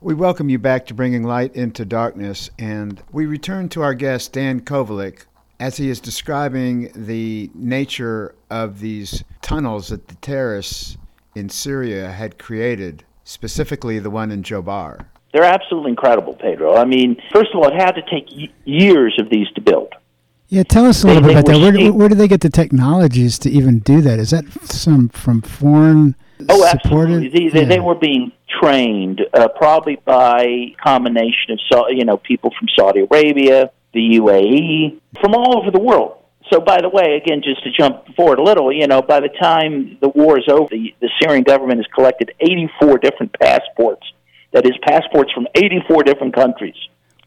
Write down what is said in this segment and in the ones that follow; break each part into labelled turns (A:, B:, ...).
A: We welcome you back to Bringing Light into Darkness, and we return to our guest, Dan Kovalik, as he is describing the nature of these tunnels that the terrorists in Syria had created, specifically the one in Jobar.
B: They're absolutely incredible, Pedro. I mean, first of all, it had to take years of these to build.
C: Yeah, tell us a little they, bit about that. Where, where do they get the technologies to even do that? Is that some from foreign
B: Oh, absolutely. They, they, yeah. they, were being trained uh, probably by combination of you know people from Saudi Arabia, the UAE, from all over the world. So, by the way, again, just to jump forward a little, you know, by the time the war is over, the, the Syrian government has collected 84 different passports. That is, passports from 84 different countries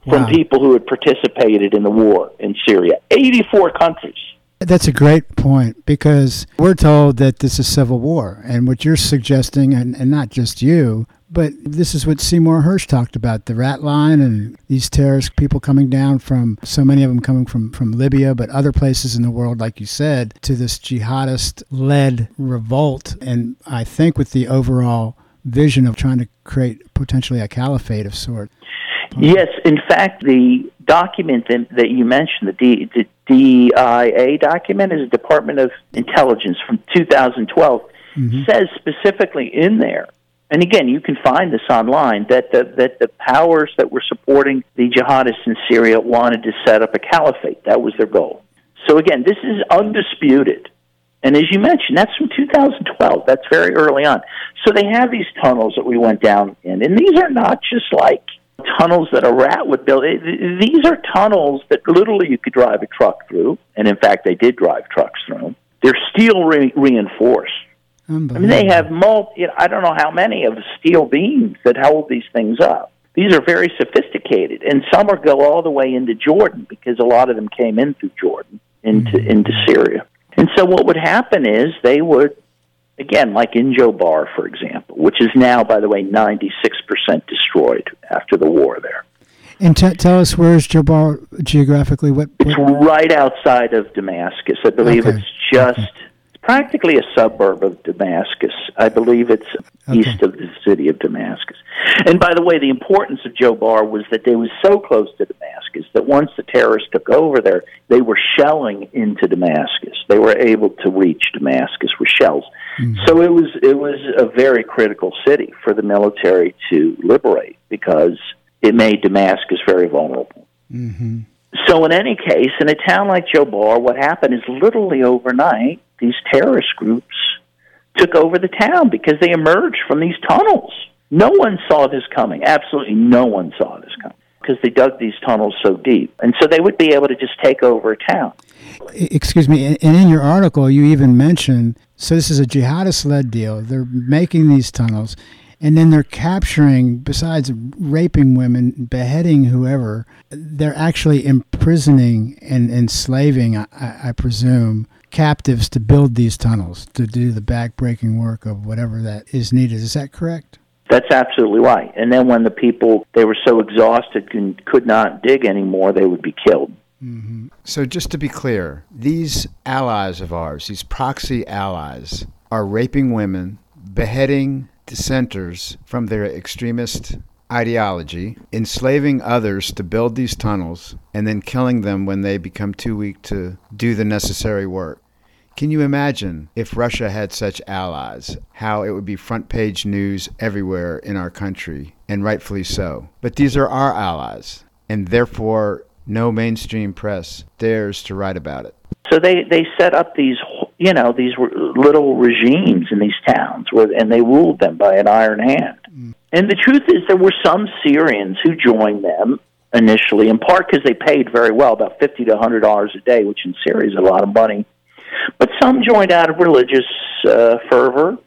B: from wow. people who had participated in the war in Syria. 84 countries.
C: That's a great point because we're told that this is civil war. And what you're suggesting, and, and not just you, but this is what Seymour Hersh talked about the rat line and these terrorist people coming down from so many of them coming from, from Libya, but other places in the world, like you said, to this jihadist led revolt. And I think with the overall vision of trying to create potentially a caliphate of sorts.
B: Yes, in fact, the document that, that you mentioned, the, D, the DIA document, is a Department of Intelligence from 2012, mm-hmm. says specifically in there, and again, you can find this online, that the, that the powers that were supporting the jihadists in Syria wanted to set up a caliphate. That was their goal. So again, this is undisputed. And as you mentioned, that's from 2012. That's very early on. So they have these tunnels that we went down in, and these are not just like tunnels that a rat would build. These are tunnels that literally you could drive a truck through, and in fact, they did drive trucks through. They're steel re- reinforced. I mean, they have multi. You know, I don't know how many of the steel beams that hold these things up. These are very sophisticated, and some are go all the way into Jordan because a lot of them came in through Jordan into mm-hmm. into Syria. And so, what would happen is they would again, like in Jobar, for example, which is now, by the way, 96% destroyed after the war there.
C: And t- tell us where is Jobar geographically? What,
B: what, It's right outside of Damascus. I believe okay. it's just okay practically a suburb of Damascus. I believe it's okay. east of the city of Damascus. And by the way, the importance of Jobar was that they was so close to Damascus that once the terrorists took over there, they were shelling into Damascus. They were able to reach Damascus with shells. Mm-hmm. So it was it was a very critical city for the military to liberate because it made Damascus very vulnerable. Mm-hmm. So in any case, in a town like Jobar, what happened is literally overnight these terrorist groups took over the town because they emerged from these tunnels. No one saw this coming. Absolutely no one saw this coming because they dug these tunnels so deep. And so they would be able to just take over a town.
C: Excuse me, and in your article, you even mentioned so this is a jihadist led deal. They're making these tunnels, and then they're capturing, besides raping women, beheading whoever, they're actually imprisoning and enslaving, I, I presume, captives to build these tunnels to do the backbreaking work of whatever that is needed. Is that correct?
B: That's absolutely right. And then when the people they were so exhausted and could not dig anymore, they would be killed.
A: Mm-hmm. So just to be clear, these allies of ours, these proxy allies, are raping women, beheading dissenters from their extremist ideology, enslaving others to build these tunnels, and then killing them when they become too weak to do the necessary work. Can you imagine if Russia had such allies, how it would be front page news everywhere in our country, and rightfully so? But these are our allies, and therefore no mainstream press dares to write about it.
B: So they, they set up these, you know, these little regimes in these towns, where, and they ruled them by an iron hand. Mm. And the truth is, there were some Syrians who joined them initially, in part because they paid very well, about fifty to hundred dollars a day, which in Syria is a lot of money. But some joined out of religious uh, fervor.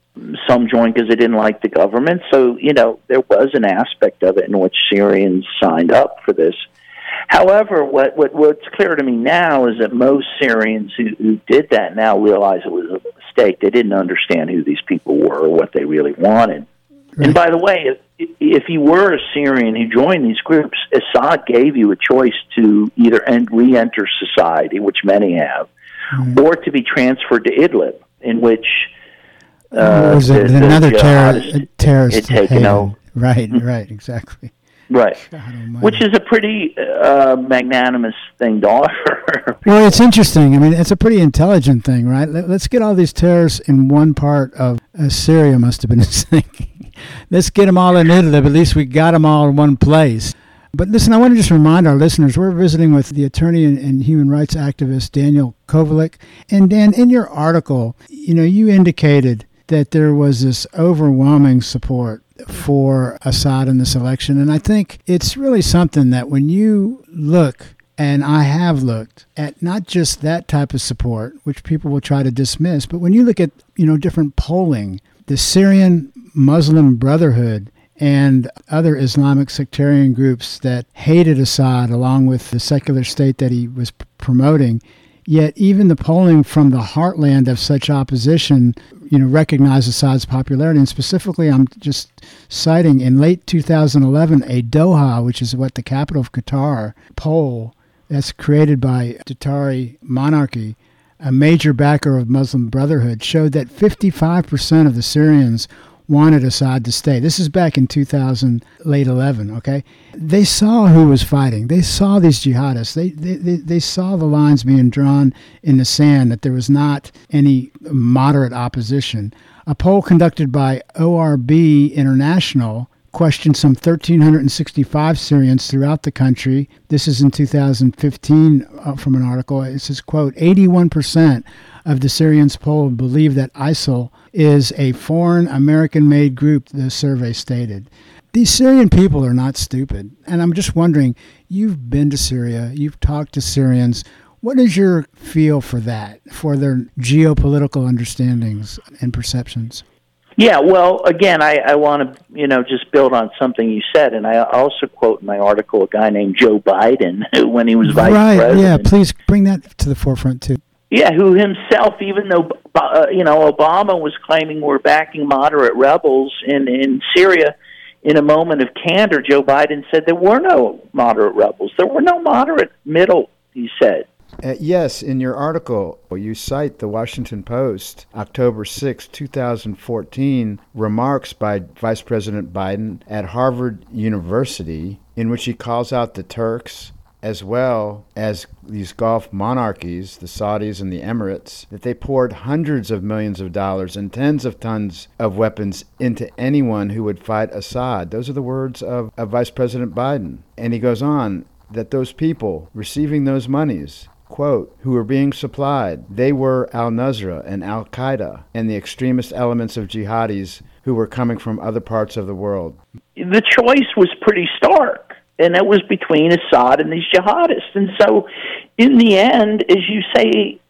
B: Some joined because they didn't like the government. So you know there was an aspect of it in which Syrians signed up for this. However, what, what what's clear to me now is that most Syrians who, who did that now realize it was a mistake. They didn't understand who these people were or what they really wanted. Right. And by the way, if, if you were a Syrian who joined these groups, Assad gave you a choice to either end, re-enter society, which many have, mm. or to be transferred to Idlib, in which uh,
C: was the, another terrorist, terrorist
B: had taken over.
C: right, right, exactly.
B: Right. Which is a pretty uh, magnanimous thing to offer.
C: well, it's interesting. I mean, it's a pretty intelligent thing, right? Let, us get all these terrorists in one part of uh, Syria, must have been his thinking. let's get them all in Italy, but at least we got them all in one place. But listen, I want to just remind our listeners we're visiting with the attorney and, and, human rights activist Daniel Kovalik. And Dan, in your article, you know, you indicated that there was this overwhelming support for Assad in this election. And I think it's really something that when you look, and I have looked at not just that type of support, which people will try to dismiss, but when you look at, you know, different polling, the Syrian Muslim Brotherhood and other Islamic sectarian groups that hated Assad along with the secular state that he was promoting. Yet even the polling from the heartland of such opposition you know, recognize Assad's popularity. And specifically, I'm just citing in late 2011, a Doha, which is what the capital of Qatar, poll that's created by Qatari monarchy, a major backer of Muslim Brotherhood, showed that 55% of the Syrians wanted Assad to stay. This is back in 2000, late 11, okay? They saw who was fighting. They saw these jihadists. They, they, they, they, saw the lines being drawn in the sand, that there was not any moderate opposition. A poll conducted by ORB International questioned some 1,365 Syrians throughout the country. This is in 2015 uh, from an article. It says, quote, 81% of the Syrians polled believe that ISIL is a foreign American made group, the survey stated. These Syrian people are not stupid. And I'm just wondering you've been to Syria, you've talked to Syrians. What is your feel for that, for their geopolitical understandings and perceptions?
B: Yeah, well, again, I, I want to, you know, just build on something you said, and I also quote in my article a guy named Joe Biden when he was vice
C: right,
B: president.
C: Yeah, please bring that to the forefront too.
B: Yeah, who himself, even though uh, you know Obama was claiming we're backing moderate rebels in in Syria, in a moment of candor, Joe Biden said there were no moderate rebels. There were no moderate middle. He said.
A: Uh, yes, in your article, you cite the Washington Post, October 6, 2014, remarks by Vice President Biden at Harvard University, in which he calls out the Turks, as well as these Gulf monarchies, the Saudis and the Emirates, that they poured hundreds of millions of dollars and tens of tons of weapons into anyone who would fight Assad. Those are the words of, of Vice President Biden. And he goes on that those people receiving those monies quote, who were being supplied. They were Al Nusra and Al Qaeda and the extremist elements of jihadis who were coming from other parts of the world.
B: The choice was pretty stark and it was between Assad and these jihadists. And so, in the end, as you say,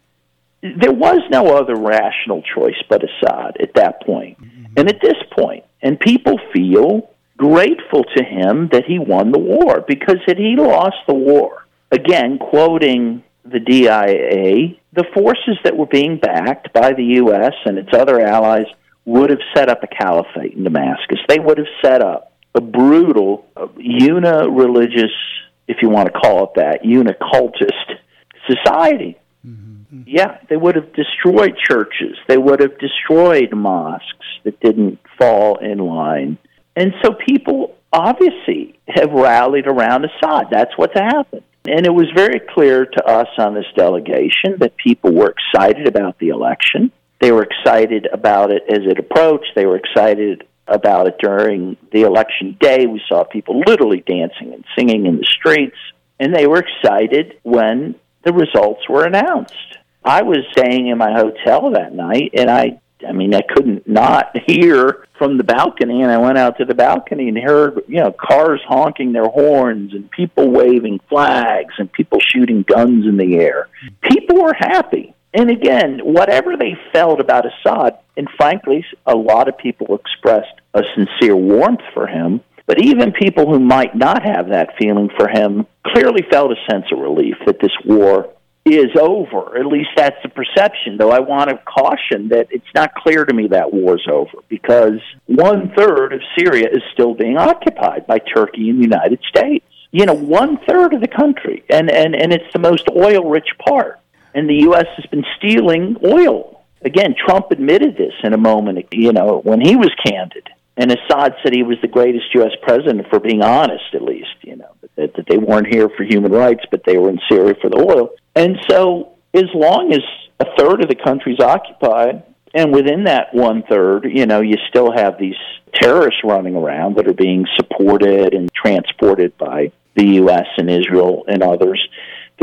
B: there was no other rational choice but Assad at that point. Mm-hmm. And at this point, and people feel grateful to him that he won the war because had he lost the war, again, quoting the DIA, the forces that were being backed by the U.S. and its other allies would have set up a caliphate in Damascus. They would have set up a brutal, uh, una-religious, if you want to call it that, una-cultist society. Mm-hmm. Yeah, they would have destroyed churches. They would have destroyed mosques that didn't fall in line. And so people obviously have rallied around Assad. That's what's happened. And it was very clear to us on this delegation that people were excited about the election. They were excited about it as it approached. They were excited about it during the election day. We saw people literally dancing and singing in the streets, and they were excited when the results were announced. I was staying in my hotel that night, and I I mean, I couldn't not hear from the balcony, and I went out to the balcony and heard, you know, cars honking their horns and people waving flags and people shooting guns in the air. People were happy. And again, whatever they felt about Assad, and frankly, a lot of people expressed a sincere warmth for him, but even people who might not have that feeling for him clearly felt a sense of relief that this war is over. At least that's the perception, though I want to caution that it's not clear to me that war's over because one third of Syria is still being occupied by Turkey and the United States. You know, one third of the country, and, and, and it's the most oil rich part and the U.S. has been stealing oil. Again, Trump admitted this in a moment, you know, when he was candid. And Assad said he was the greatest U.S. president for being honest, at least, you know, that, that they weren't here for human rights, but they were in Syria for the oil. And so, as long as a third of the country's occupied, and within that one third, you know, you still have these terrorists running around that are being supported and transported by the U.S. and Israel and others.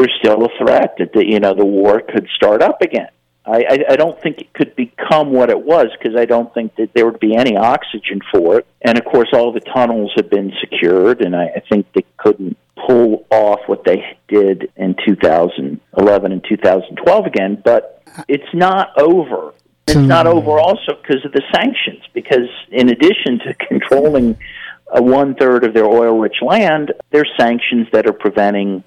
B: There's still a threat that the, you know the war could start up again. I, I, I don't think it could become what it was because I don't think that there would be any oxygen for it. And of course, all the tunnels have been secured, and I, I think they couldn't pull off what they did in 2011 and 2012 again. But it's not over. It's not hmm. over also because of the sanctions. Because in addition to controlling a one third of their oil rich land, there's sanctions that are preventing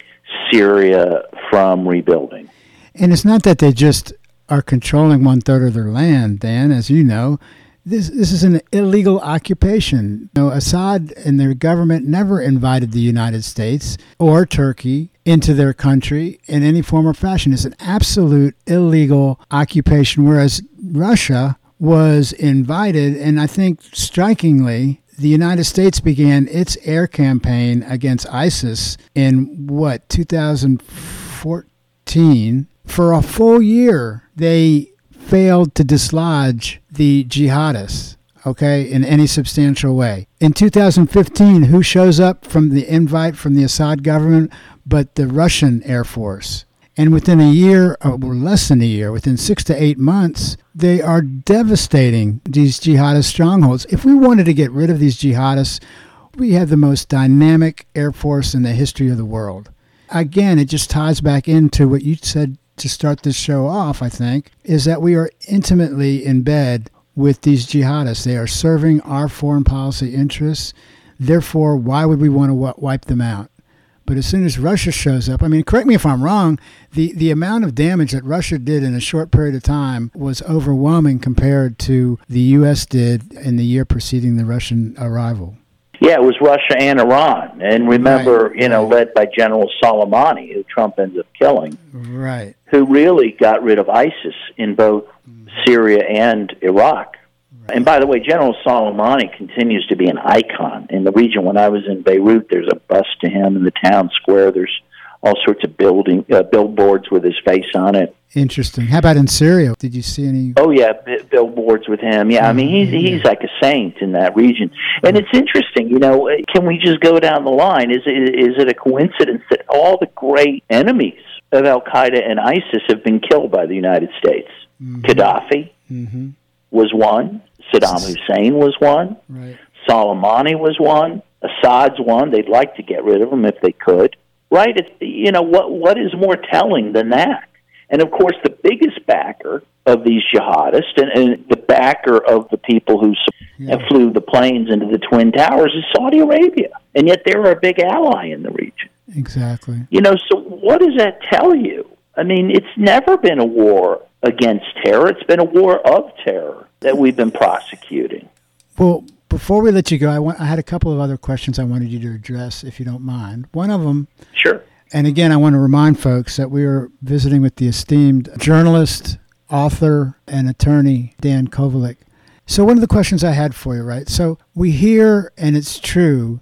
B: Syria from rebuilding.
C: And it's not that they just are controlling one third of their land, Dan, as you know. This, this is an illegal occupation. You know, Assad and their government never invited the United States or Turkey into their country in any form or fashion. It's an absolute illegal occupation, whereas Russia was invited, and I think strikingly, the United States began its air campaign against ISIS in what, 2014? For a full year, they failed to dislodge the jihadists, okay, in any substantial way. In 2015, who shows up from the invite from the Assad government but the Russian Air Force? And within a year, uh, or less than a year, within six to eight months, they are devastating these jihadist strongholds. If we wanted to get rid of these jihadists, we have the most dynamic air force in the history of the world. Again, it just ties back into what you said to start this show off, I think, is that we are intimately in bed with these jihadists. They are serving our foreign policy interests. Therefore, why would we want to wipe them out? But as soon as Russia shows up, I mean, correct me if I'm wrong, the, the amount of damage that Russia did in a short period of time was overwhelming compared to the U.S. did in the year preceding the Russian arrival.
B: Yeah, it was Russia and Iran. And remember, right. you know, led by General Soleimani, who Trump ends up killing.
C: Right.
B: Who really got rid of ISIS in both mm-hmm. Syria and Iraq. Right. And by the way, General Soleimani continues to be an icon in the region. When I was in Beirut, there's a bust to him in the town square. There's all sorts of building uh, billboards with his face on it.
C: Interesting. How about in Syria? Did you see any?
B: Oh yeah, b- billboards with him. Yeah, I mean he's mm-hmm. he's like a saint in that region. And it's interesting, you know. Can we just go down the line? Is it, is it a coincidence that all the great enemies of Al Qaeda and ISIS have been killed by the United States? Mm-hmm. Gaddafi mm-hmm. was one. Saddam Hussein was one.
C: Right.
B: Soleimani was one. Assad's one. They'd like to get rid of him if they could right? It's, you know what what is more telling than that? And of course, the biggest backer of these jihadists and, and the backer of the people who yeah. flew the planes into the twin towers is Saudi Arabia, and yet they're a big ally in the region.
C: Exactly.
B: You know, so what does that tell you? I mean, it's never been a war against terror; it's been a war of terror that we've been prosecuting.
C: Well, before we let you go, I, want, I had a couple of other questions I wanted you to address, if you don't mind. One of them.
B: Sure.
C: And again, I want to remind folks that we are visiting with the esteemed journalist, author, and attorney, Dan Kovalik. So, one of the questions I had for you, right? So, we hear, and it's true,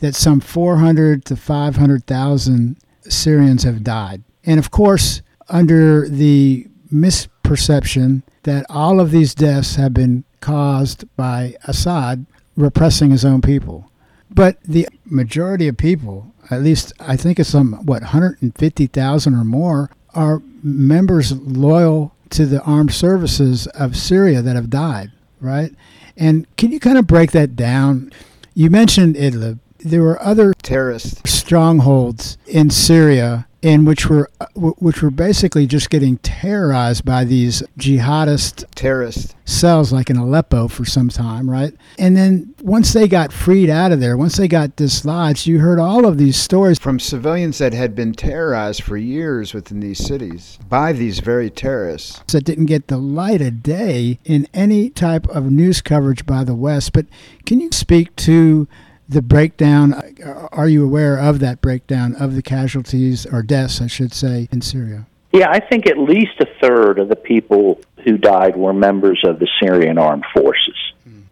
C: that some 400 to 500,000 Syrians have died. And of course, under the misperception that all of these deaths have been caused by Assad repressing his own people. But the majority of people, at least I think it's some, what, 150,000 or more, are members loyal to the armed services of Syria that have died, right? And can you kind of break that down? You mentioned Idlib. There were other
A: terrorist
C: strongholds in Syria in which were uh, which were basically just getting terrorized by these jihadist
A: terrorist
C: cells like in Aleppo for some time, right? And then once they got freed out of there, once they got dislodged, you heard all of these stories
A: from civilians that had been terrorized for years within these cities by these very terrorists
C: that didn't get the light of day in any type of news coverage by the West. But can you speak to the breakdown uh, are you aware of that breakdown of the casualties or deaths i should say in syria?
B: Yeah i think at least a third of the people who died were members of the syrian armed forces.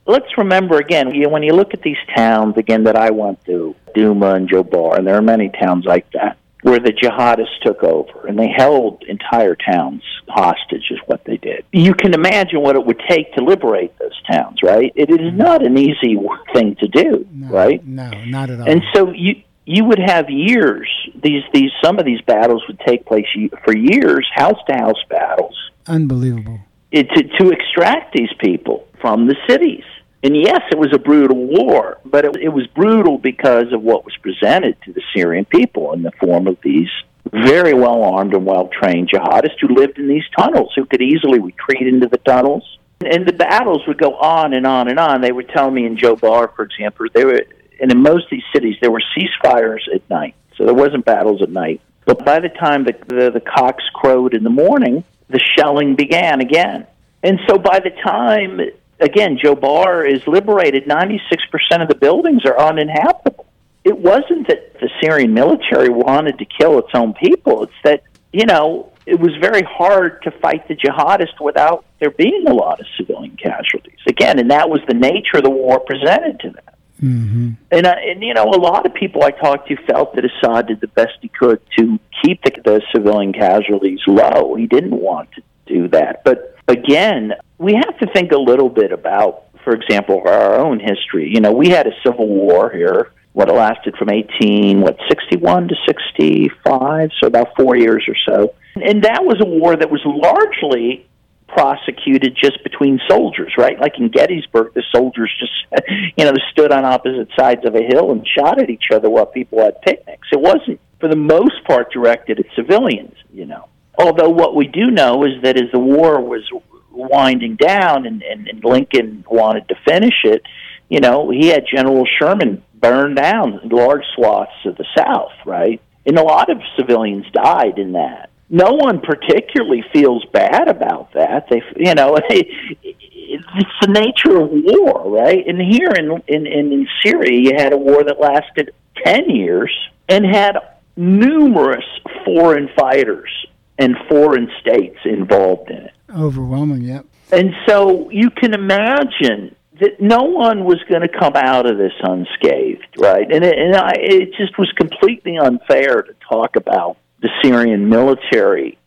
B: Let's remember again, you, when you look at these towns again that I went to, Duma and Jobar, and there are many towns like that where the jihadists took over and they held entire towns hostage is what they did. You can imagine what it would take to liberate those towns, right? It is mm-hmm. not an easy thing to do,
C: no,
B: right?
C: No, not at all.
B: And so you you would have years these these some of these battles would take place for years, house to house battles.
C: Unbelievable.
B: It, to to extract these people from the cities. And yes, it was a brutal war, but it, it was brutal because of what was presented to the Syrian people in the form of these very well armed and well trained jihadists who lived in these tunnels, who could easily retreat into the tunnels. And the battles would go on and on and on. They would tell me in Jobar, for example, there were, and in most of these cities, there were ceasefires at night, so there wasn't battles at night. But by the time the, the, the cocks crowed in the morning, the shelling began again. And so by the time again, Jobar is liberated. 96% of the buildings are uninhabitable. It wasn't that the Syrian military wanted to kill its own people. It's that, you know, it was very hard to fight the jihadists without there being a lot of civilian casualties. Again, and that was the nature of the war presented to them.
C: Mm-hmm.
B: And, uh, and you know, a lot of people I talked to felt that Assad did the best he could to keep the, the civilian casualties low. He didn't want to do that, but again, we have to think a little bit about, for example, our own history. You know, we had a civil war here. What lasted from eighteen, what sixty one to sixty five, so about four years or so. And that was a war that was largely prosecuted just between soldiers, right? Like in Gettysburg, the soldiers just, you know, stood on opposite sides of a hill and shot at each other while people had picnics. It wasn't, for the most part, directed at civilians, you know. Although what we do know is that as the war was winding down and, and, and Lincoln wanted to finish it, you know, he had General Sherman burn down large swaths of the South, right? And a lot of civilians died in that. No one particularly feels bad about that. They, you know, it's the nature of war, right? And here in in in Syria, you had a war that lasted ten years and had numerous foreign fighters and foreign states involved in it.
C: Overwhelming, yep.
B: And so you can imagine that no one was going to come out of this unscathed, right? And it, and I, it just was completely unfair to talk about the Syrian military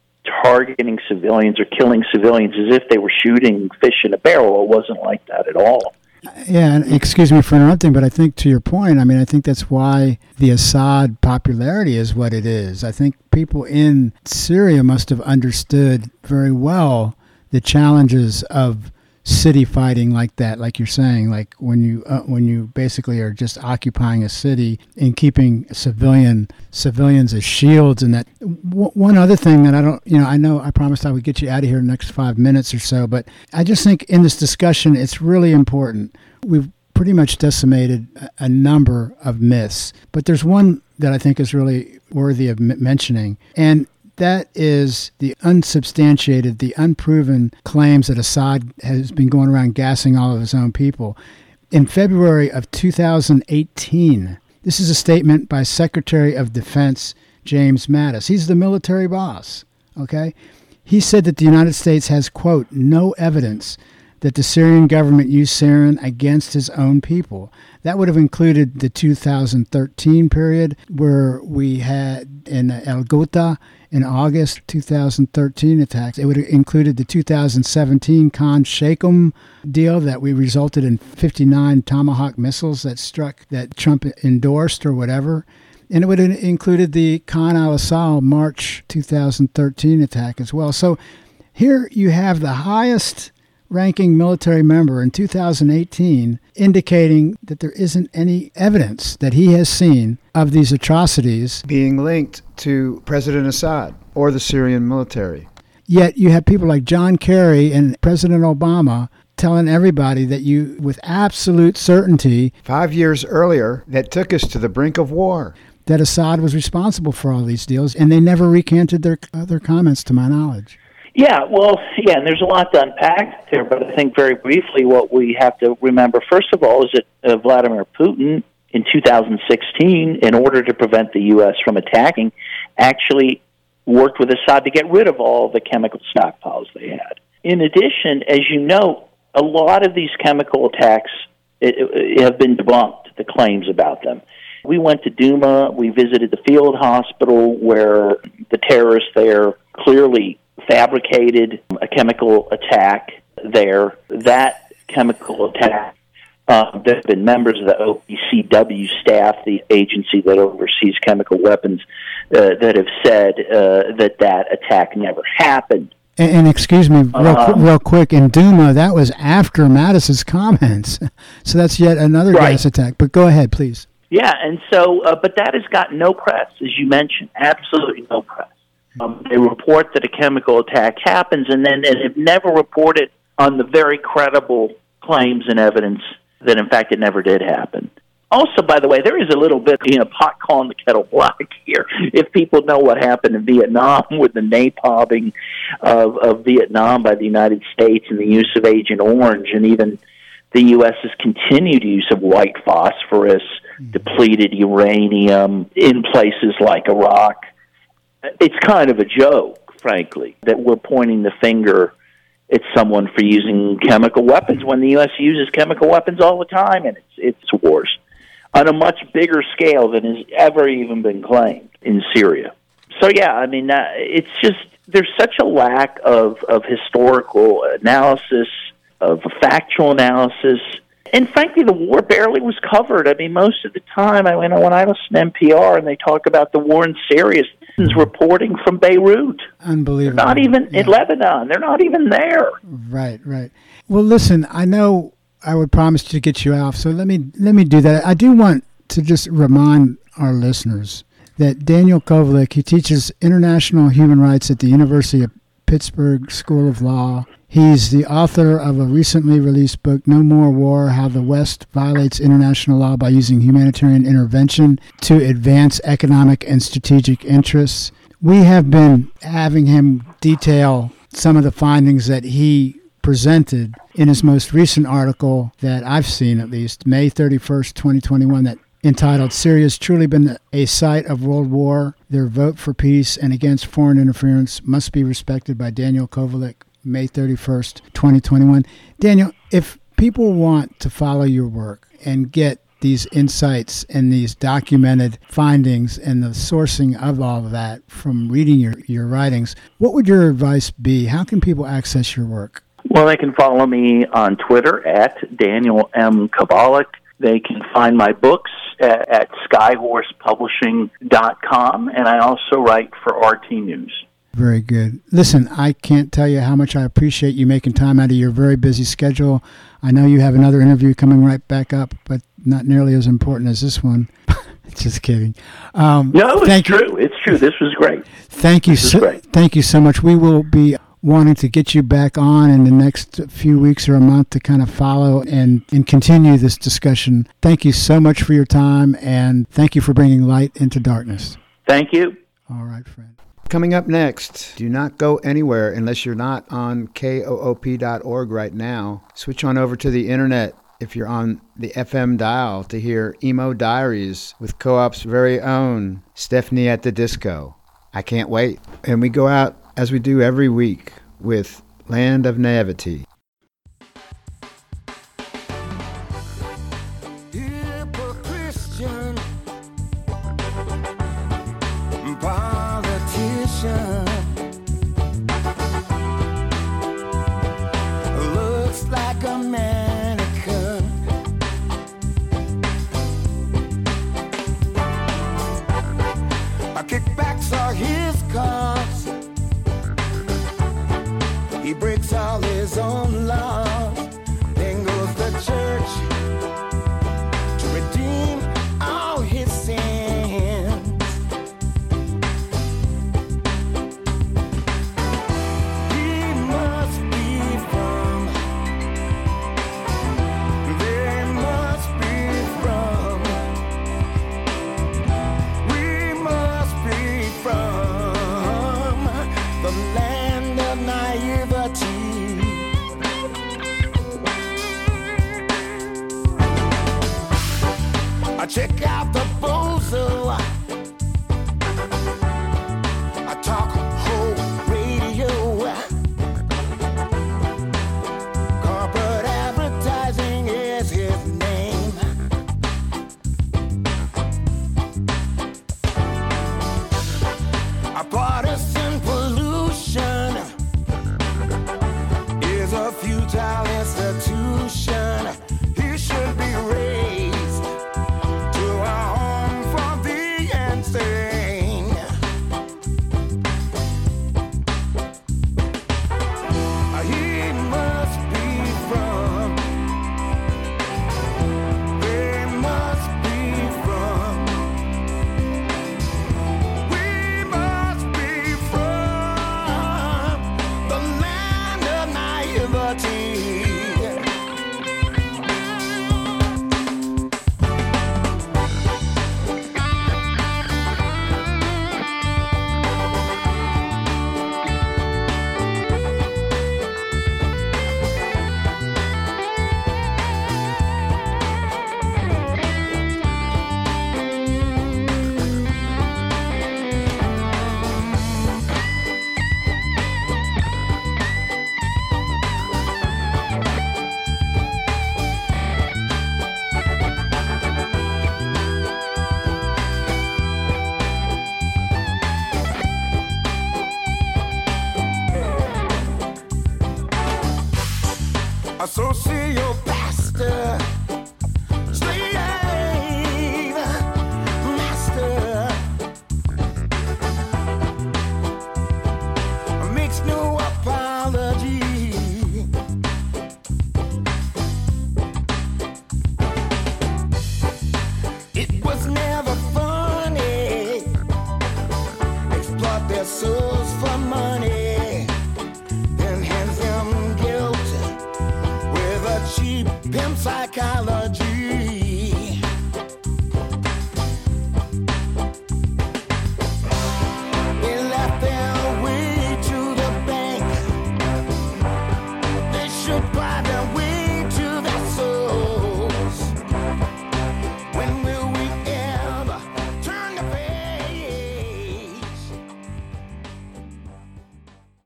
B: targeting civilians or killing civilians as if they were shooting fish in a barrel. It wasn't like that at all.
C: Yeah, and excuse me for interrupting, but I think to your point, I mean, I think that's why the Assad popularity is what it is. I think people in Syria must have understood very well the challenges of city fighting like that like you're saying like when you uh, when you basically are just occupying a city and keeping civilian civilians as shields and that. W- one other thing that I don't you know I know I promised I would get you out of here in the next 5 minutes or so but I just think in this discussion it's really important. We've pretty much decimated a, number of myths but there's one that I think is really worthy of mentioning. And that is the unsubstantiated, the unproven claims that Assad has been going around gassing all of his own people. In February of 2018, this is a statement by Secretary of Defense James Mattis. He's the military boss, okay? He said that the United States has, quote, no evidence that the Syrian government used sarin against his own people. That would have included the 2013 period where we had in El Ghouta in August 2013 attacks. It would have included the 2017 Khan Shaykhun deal that we resulted in 59 Tomahawk missiles that struck that Trump endorsed or whatever. And it would have included the Khan al Assal March 2013 attack as well. So here you have the highest ranking military member in 2018 indicating that there isn't any evidence that he has seen of these atrocities
A: being linked to President Assad or the Syrian military.
C: Yet you have people like John Kerry and President Obama telling everybody that you, with absolute certainty,
A: five years earlier, that took us to the brink of war,
C: that Assad was responsible for all these deals, and they never recanted their their comments, to my knowledge.
B: Yeah, well, yeah, and there's a lot to unpack there, but I think very briefly what we have to remember, first of all, is that uh, Vladimir Putin in 2016, in order to prevent the U.S. from attacking, actually worked with Assad to get rid of all the chemical stockpiles they had. In addition, as you know, a lot of these chemical attacks it, it have been debunked, the claims about them. We went to Duma, we visited the field hospital where the terrorists there clearly fabricated a chemical attack there. That chemical attack uh, there have been members of the OPCW staff, the agency that oversees chemical weapons, uh, that have said uh, that that attack never happened.
C: And, and excuse me, real, um, real, quick, in Duma, that was after Mattis's comments, so that's yet another right. gas attack. But go ahead, please.
B: Yeah, and so, uh, but that has got no press, as you mentioned, absolutely no press. Um, they report that a chemical attack happens, and then and have never reported on the very credible claims and evidence that in fact it never did happen. Also, by the way, there is a little bit, you know, pot calling the kettle black here. If people know what happened in Vietnam with the napalming of, of Vietnam by the United States and the use of Agent Orange, and even the U.S.'s continued use of white phosphorus, mm-hmm. depleted uranium in places like Iraq, it's kind of a joke, frankly, that we're pointing the finger at someone for using chemical weapons when the U.S. uses chemical weapons all the time in its, its wars on a much bigger scale than has ever even been claimed in Syria. So yeah, I mean, uh, it's just there's such a lack of of historical analysis, of factual analysis, and frankly, the war barely was covered. I mean, most of the time, I you know when I listen to NPR and they talk about the war in Syria, hmm. is reporting from Beirut.
C: Unbelievable.
B: They're not even yeah. in Lebanon. They're not even there.
C: Right, right. Well, listen, I know I would promise to get you off, so let me let me do that. I do want to just remind our listeners that Daniel Kovalik, he teaches international human rights at the University of Pittsburgh School of Law. He's the author of a recently released book, No More War How the West Violates International Law by Using Humanitarian Intervention to Advance Economic and Strategic Interests. We have been having him detail some of the findings that he presented in his most recent article that I've seen, at least, May 31st, 2021, that entitled Syria's truly been a site of world war. Their vote for peace and against foreign interference must be respected by Daniel Kovalik, May 31st, 2021. Daniel, if people want to follow your work and get these insights and these documented findings and the sourcing of all of that from reading your, your writings, what would your advice be? How can people access your work?
B: Well, they can follow me on Twitter at Daniel M. Kovalik. They can find my books at, at skyhorsepublishing.com, and I also write for RT News.
C: Very good. Listen, I can't tell you how much I appreciate you making time out of your very busy schedule. I know you have another interview coming right back up, but not nearly as important as this one. Just kidding.
B: Um, no, it's true. You. It's true. This was great.
C: Thank you. So, thank you so much. We will be wanting to get you back on in the next few weeks or a month to kind of follow and, and continue this discussion. Thank you so much for your time and thank you for bringing light into darkness.
B: Thank you.
C: All right, friend.
A: Coming up next, do not go anywhere unless you're not on koop.org right now. Switch on over to the internet if you're on the FM dial to hear Emo Diaries with Co op's very own Stephanie at the Disco. I can't wait. And we go out as we do every week with Land of Naivety.
D: all is online.